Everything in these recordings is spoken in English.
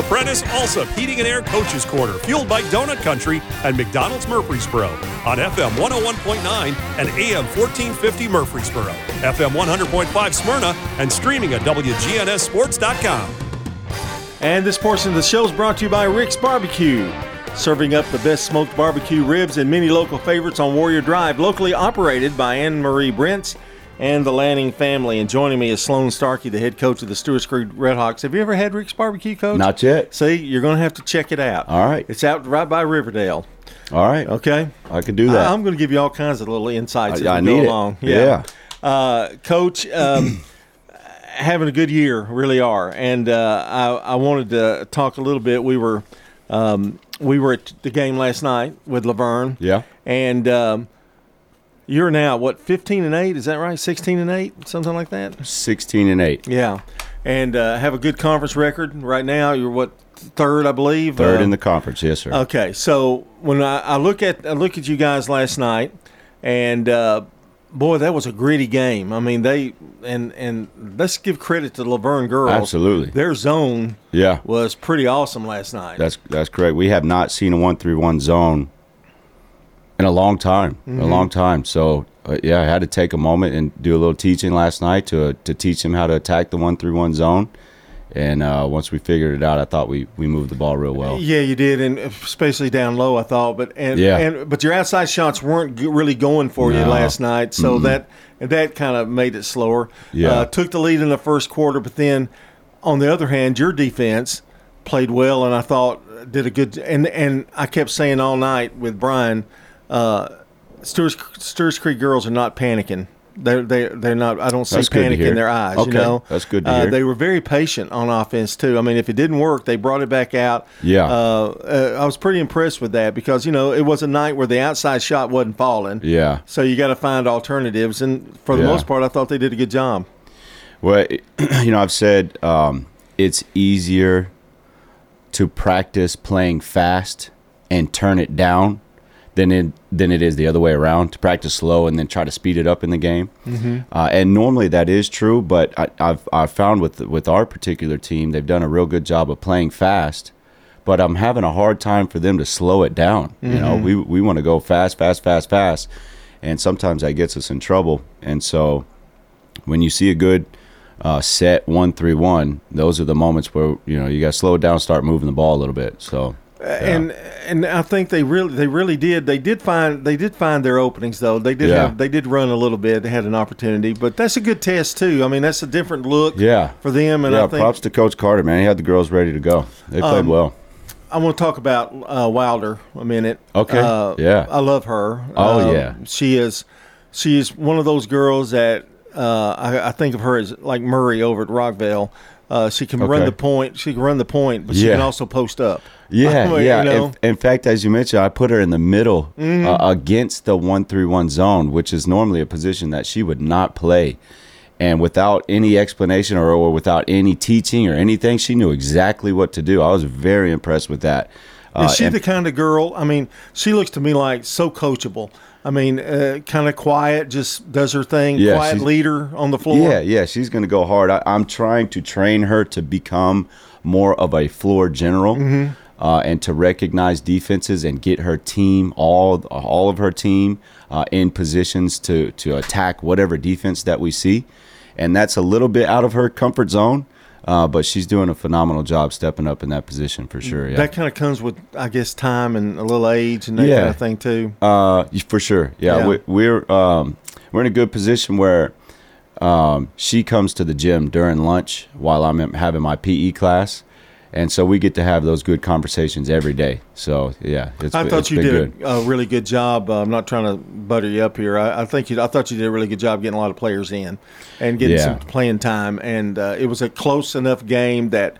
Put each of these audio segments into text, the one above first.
the Prentice Alsop Heating and Air Coaches Corner, fueled by Donut Country and McDonald's Murfreesboro on FM 101.9 and AM 1450 Murfreesboro, FM 100.5 Smyrna, and streaming at WGNSSports.com. And this portion of the show is brought to you by Rick's Barbecue. Serving up the best smoked barbecue ribs and many local favorites on Warrior Drive, locally operated by Anne Marie Brents and the Lanning family. And joining me is Slone Starkey, the head coach of the Stewart's Creek Redhawks. Have you ever had Rick's Barbecue, Coach? Not yet. See, you're going to have to check it out. All right. It's out right by Riverdale. All right. Okay. I can do that. I, am going to give you all kinds of little insights I- as I we go it. along. Yeah. Uh, Coach, um, having a good year, really are. And uh, I, I wanted to talk a little bit. We were um, we were at the game last night with La Vergne. Yeah. And um, you're now what 15 and eight? Is that right? 16 and eight, something like that. 16 and 8. Yeah. And uh, have a good conference record right now. You're what third, I believe. Third Uh, in the conference. Yes, sir. Okay, so when I, I look at I look at you guys last night, and uh, boy, that was a gritty game. I mean, they and and let's give credit to the La Vergne girls. Absolutely. their zone yeah. was pretty awesome last night. That's that's correct. We have not seen a one three one zone in a long time, Mm-hmm. a long time. So uh, yeah, I had to take a moment and do a little teaching last night to to teach him how to attack the one three one zone. And uh, once we figured it out, I thought we we moved the ball real well. yeah, you did, and especially down low, I thought. But and, Yeah. and but your outside shots weren't really going for you last night, so that that kind of made it slower. Yeah. uh, took the lead in the first quarter, but then on the other hand, your defense played well, and I thought did a good. And and I kept saying all night with Brian, uh, Stewart's, Stewart's Creek girls are not panicking. They're they they're not. I don't see That's panic in their eyes. Okay, You know, that's good to Uh. They were very patient on offense too. I mean, if it didn't work, they brought it back out. Yeah. Uh, uh, I was pretty impressed with that because you know it was a night where the outside shot wasn't falling. Yeah. So you got to find alternatives, and for the Yeah. most part, I thought they did a good job. Well, you know, I've said um, it's easier to practice playing fast and turn it down than it than it is the other way around to practice slow and then try to speed it up in the game. Uh, and normally that is true, but I, I've I've found with with our particular team, they've done a real good job of playing fast. But I'm having a hard time for them to slow it down. You know, we we want to go fast, fast, fast, fast, and sometimes that gets us in trouble. And so when you see a good uh, set one three one, those are the moments where you know you got to slow it down, start moving the ball a little bit. So And and I think they really they really did. They did find they did find their openings though. They did Yeah. have they did run a little bit. They had an opportunity, but that's a good test too. I mean, that's a different look. yeah, For them, and yeah. I think props to Coach Carter, man. He had the girls ready to go. They played Um, well. I want to talk about uh, Wilder a minute. Okay. Uh, Yeah. I love her. Oh, Um, yeah. She is. She is one of those girls that uh, I, I think of her as like Murray over at Rockville. Uh, she can run the point. She can run the point, but she Yeah. can also post up. Yeah, yeah. you know? Mm-hmm. in, in fact, as you mentioned, I put her in the middle uh, against the one three one zone, which is normally a position that she would not play. And without any explanation or, or without any teaching or anything, she knew exactly what to do. I was very impressed with that. Uh, Is she and- the kind of girl? I mean, she looks to me like so coachable. I mean, uh, kind of quiet, just does her thing. Yeah, quiet leader on the floor. Yeah, yeah, she's going to go hard. I, I'm trying to train her to become more of a floor general, Mm-hmm. uh, and to recognize defenses and get her team, all all of her team, uh, in positions to to attack whatever defense that we see, and that's a little bit out of her comfort zone. Uh, but she's doing a phenomenal job stepping up in that position for sure. Yeah, That kind of comes with, I guess, time and a little age and that Yeah. kind of thing too. Uh, for sure. Yeah, Yeah. We, we're um, we're in a good position where um, she comes to the gym during lunch while I'm having my PE class, and so we get to have those good conversations every day. So yeah, it's, I it's thought you been did good. a, a really good job. Uh, I'm not trying to butter you up here. I, I think you. I thought you did a really good job getting a lot of players in and getting Yeah. some playing time. And uh, it was a close enough game that.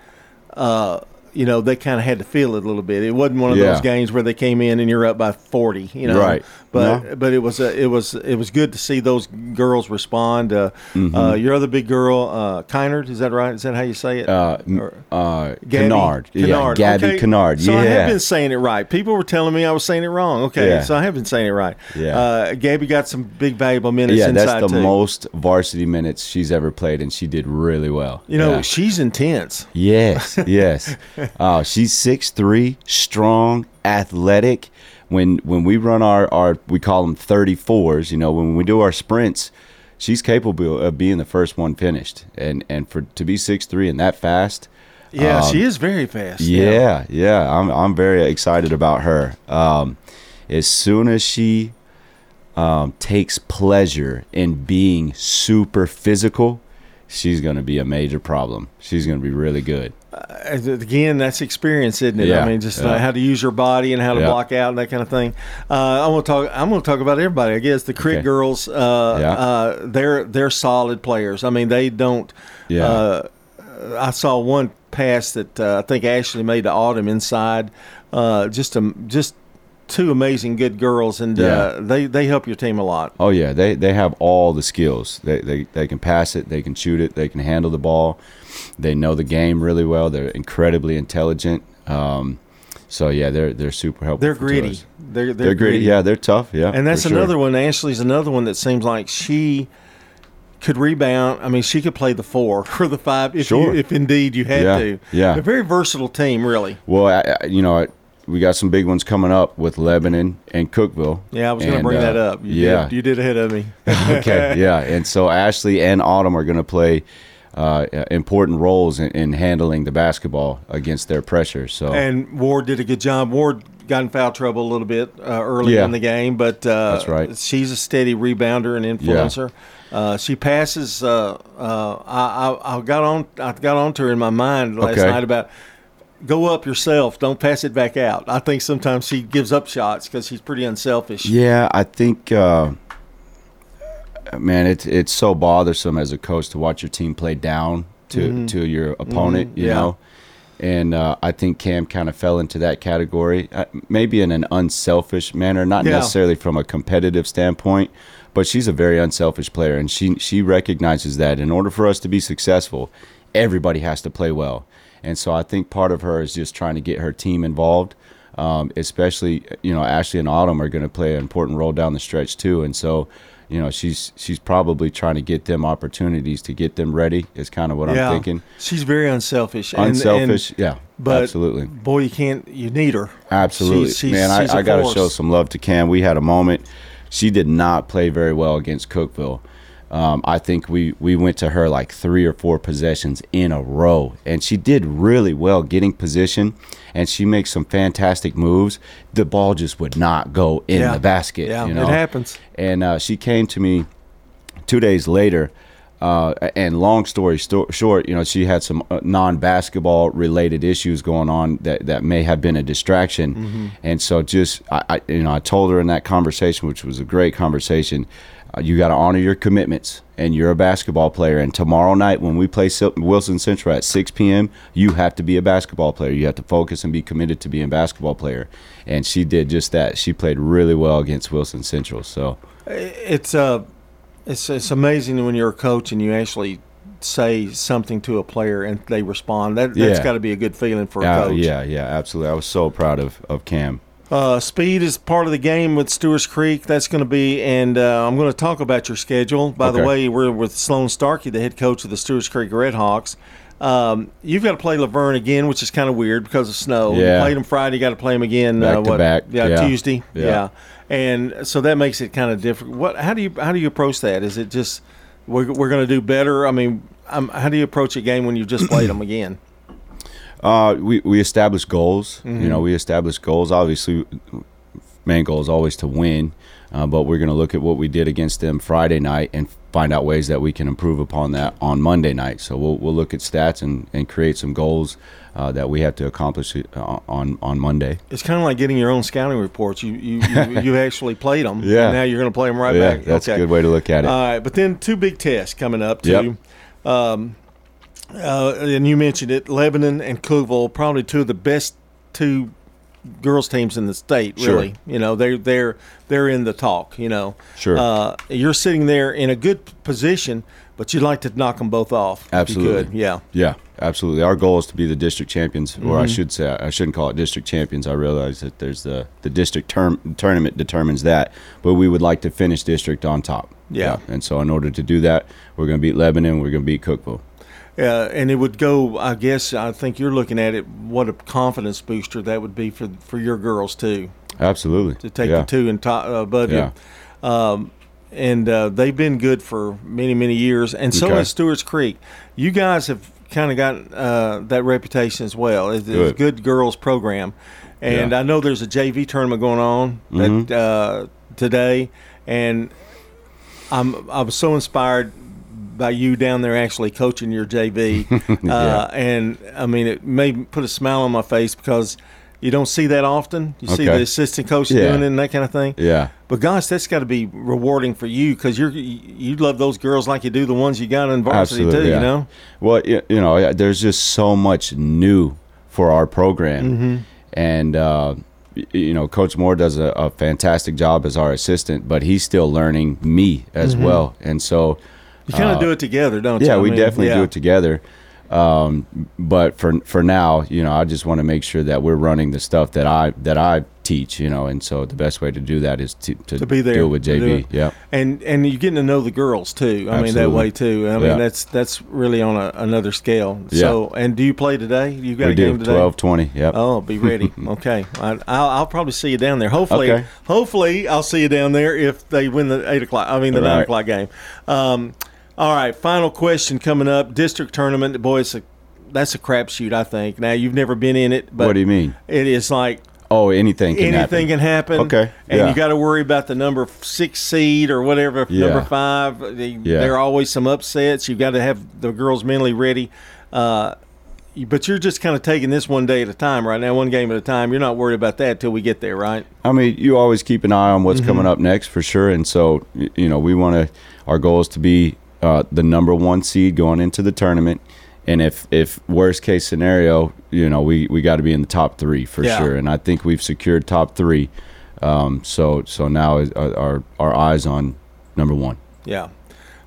Uh, you know they kind of had to feel it a little bit. It wasn't one of those games where they came in and you're up by forty. You know, Right. But No. but it was a, it was it was good to see those girls respond. Uh, Mm-hmm. uh, your other big girl, uh, Kynard, is that right? Is that how you say it? Uh, Or- uh, Kennard. Yeah, Gabby Okay, Kennard. So yeah. I have been saying it right. People were telling me I was saying it wrong. Okay, Yeah. so I have been saying it right. Yeah. Uh, Gabby got some big valuable minutes yeah, inside that's the too. most varsity minutes she's ever played, and she did really well. You know, Yeah. she's intense. Yes, yes. uh, she's six three, strong, athletic. When when we run our, our we call them thirty fours. You know, when we do our sprints, she's capable of being the first one finished. And and for to be six three and that fast. Yeah, um, she is very fast. Yeah, yeah, I'm I'm very excited about her. Um, as soon as she um, takes pleasure in being super physical, she's going to be a major problem. She's going to be really good. Uh, again, that's experience, isn't it? Yeah, I mean, just yeah. uh, how to use your body and how to Yeah. block out and that kind of thing. Uh, I'm gonna talk. I'm gonna talk about everybody. I guess the Crit Okay. girls. Uh, Yeah. uh, they're they're solid players. I mean, they don't. Yeah. Uh, I saw one pass that uh, I think Ashley made to Autumn inside. Uh, just a, just two amazing good girls, and uh, they they help your team a lot. Oh yeah, they they have all the skills. They they they can pass it, they can shoot it, they can handle the ball. They know the game really well. They're incredibly intelligent. Um, so yeah, they're they're super helpful. They're gritty. They're, they're They're, gritty. Yeah, they're tough. Yeah, And that's for sure. another one. Ashley's another one that seems like she could rebound. I mean, she could play the four or the five if Sure. you, if indeed you had Yeah, to. yeah. A very versatile team, really. Well, I, I- you know, I, we got some big ones coming up with Lebanon and Cookeville. Yeah, I was going to bring uh, that up. You yeah, did, you did ahead of me. okay, yeah, and so Ashley and Autumn are going to play uh, important roles in, in handling the basketball against their pressure. So And Ward did a good job. Ward got in foul trouble a little bit uh, early Yeah. in the game, but uh, That's right. She's a steady rebounder and influencer. Uh, she passes. Uh, uh, I, I, I got on. I got onto her in my mind last Okay. night about go up yourself. Don't pass it back out. I think sometimes she gives up shots because she's pretty unselfish. Yeah, I think, uh, man, it's it's so bothersome as a coach to watch your team play down to to your opponent. You Mm-hmm. yeah. know, and uh, I think Cam kind of fell into that category, uh, maybe in an unselfish manner, not Yeah. necessarily from a competitive standpoint. But she's a very unselfish player, and she she recognizes that in order for us to be successful, everybody has to play well. And so I think part of her is just trying to get her team involved um, especially you know Ashley and Autumn are going to play an important role down the stretch too, and so you know she's she's probably trying to get them opportunities to get them ready. Is kind of what Yeah. I'm thinking. She's very unselfish. Unselfish, and- yeah, but absolutely, boy, you can't. You need her. absolutely. She's- she's- Man, she's I, I got to show some love to Cam. We had a moment. She did not play very well against Cookeville. Um, I think we, we went to her like three or four possessions in a row, and she did really well getting position, and she makes some fantastic moves. The ball just would not go in Yeah. the basket. Yeah, you it happens. And uh, she came to me two days later. Uh, and long story sto- short, you know, she had some uh, non-basketball related issues going on that, that may have been a distraction, Mm-hmm. and so just I, I, you know, I told her in that conversation, which was a great conversation, you got to honor your commitments, and you're a basketball player. And tomorrow night when we play Wilson Central at 6 p.m., you have to be a basketball player. You have to focus and be committed to being a basketball player. And she did just that. She played really well against Wilson Central. So. It's uh, it's it's amazing when you're a coach and you actually say something to a player and they respond. That that's Yeah. got to be a good feeling for a Uh, coach. yeah, yeah, absolutely. I was so proud of, of Cam. Uh, speed is part of the game with Stewart's Creek. That's going to be, and uh, I'm going to talk about your schedule. By the way, we're with Slone Starkey, the head coach of the Stewart's Creek Redhawks. Um, you've got to play La Vergne again, which is kind of weird because of snow. You Yeah. played them Friday, you got to play them again. Back uh, to back. Yeah, Yeah. Tuesday. Yeah. Yeah. and so that makes it kind of different. What? How do you how do you approach that? Is it just we're, we're going to do better? I mean, um, how do you approach a game when you've just played them again? Uh, we we established goals. Mm-hmm. You know, we establish goals. Obviously, main goal is always to win, uh, but we're going to look at what we did against them Friday night and find out ways that we can improve upon that on Monday night. So we'll we'll look at stats and, and create some goals uh, that we have to accomplish uh, on on Monday. It's kind of like getting your own scouting reports. You you you, you actually played them. Yeah. And now you're going to play them right yeah, back. that's okay. a good way to look at it. All right, but then two big tests coming up too. Yep. Um, uh, and you mentioned it, Lebanon and Cookeville, probably two of the best two girls teams in the state. Sure. Really, you know they're they're they're in the talk. You know, Sure. Uh, you're sitting there in a good position, but you'd like to knock them both off. Absolutely. Yeah. Yeah, absolutely. Our goal is to be the district champions, or Mm-hmm. I should say, I shouldn't call it district champions. I realize that there's the the district term tournament determines that, but we would like to finish district on top. Yeah. And so, in order to do that, we're going to beat Lebanon. We're going to beat Cookeville. Uh, and it would go. I guess I think you're looking at it. What a confidence booster that would be for for your girls too Absolutely. to take yeah. the two and top uh, Bud. Yeah. Um, and uh, they've been good for many many years, and so Okay. has Stewart's Creek. You guys have kind of got uh, that reputation as well. It's, it's a Good. good girls program, and Yeah. Mm-hmm. I know there's a JV tournament going on that uh, today, and I'm I'm so inspired by you down there actually coaching your JV, uh, and I mean it may put a smile on my face because you don't see that often. You see the assistant coach Yeah. doing it and that kind of thing. Yeah. But gosh, that's got to be rewarding for you because you're you love those girls like you do the ones you got in varsity Absolutely, too. yeah. You know, Well, you, you know, there's just so much new for our program, Mm-hmm. and uh, you know, Coach Moore does a, a fantastic job as our assistant, but he's still learning me as well, and so you kind of Uh, do it together, don't you? yeah, I we mean, definitely yeah. do it together. Um, but for for now, you know, I just want to make sure that we're running the stuff that I that I teach, you know, and so the best way to do that is to to, To be there deal with JB. Yeah, and and you're getting to know the girls too. I mean that way too. I mean Yeah. that's that's really on a, another scale. Yeah. So and do you play today? You got we a do game today? 12, 20. Yep. Oh, be ready. okay, I, I'll, I'll probably see you down there. Hopefully, Okay. hopefully I'll see you down there if they win the eight o'clock. I mean the nine Right. o'clock game. Um, all right, final question coming up. District tournament, boy, it's a that's a crapshoot. I think. Now you've never been in it, but what do you mean? it is like Oh, anything can anything happen. can happen. Okay, and yeah. you got to worry about the number six seed or whatever, Yeah. number five. Yeah. There are always some upsets. You've got to have the girls mentally ready. Uh, but you're just kind of taking this one day at a time right now, one game at a time. You're not worried about that till we get there, right? I mean, you always keep an eye on Mm-hmm. what's coming up next for sure, and so you know we want to. Our goal is to be uh, the number one seed going into the tournament, and if if worst case scenario, you know we we got to be in the top three for Yeah. sure, and I think we've secured top three. Um, so so now are our our eyes on number one. Yeah.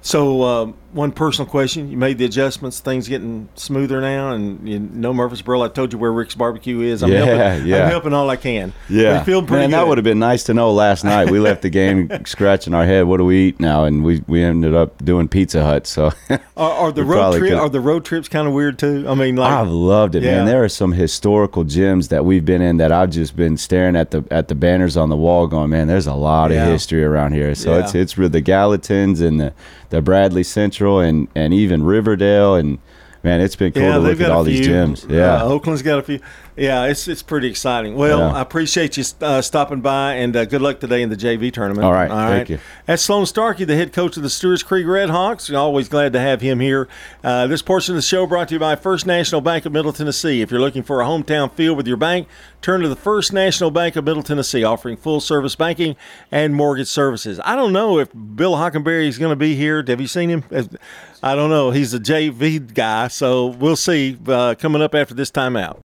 So um, one personal question: You made the adjustments. Things getting smoother now, and you know Murfreesboro. I told you where Rick's Barbecue is. I'm Yeah, helping. yeah. I'm helping all I can. Yeah, feel pretty man, good. that would have been nice to know last night. We left the game scratching our head. What do we eat now? And we we ended up doing Pizza Hut. So Are, are the road trip? Are the road trips kind of weird too? I mean, like I've loved it, Yeah. man. There are some historical gyms that we've been in that I've just been staring at the at the banners on the wall, going, man, there's a lot Yeah. of history around here. So it's it's with the Gallatins and the the Bradley Central and and even Riverdale and man, it's been cool yeah, to look at all a these gyms. Yeah. uh, Oakland's got a few. Yeah, it's it's pretty exciting. Well, Yeah. I appreciate you uh, stopping by, and uh, good luck today in the JV tournament. All right, thank you. That's Slone Starkey, the head coach of the Stewart's Creek Red Hawks. Always glad to have him here. Uh, this portion of the show brought to you by First National Bank of Middle Tennessee. If you're looking for a hometown feel with your bank, turn to the First National Bank of Middle Tennessee, offering full service banking and mortgage services. I don't know if Bill Hockenberry is going to be here. Have you seen him? I don't know. He's a JV guy, so we'll see uh, coming up after this timeout.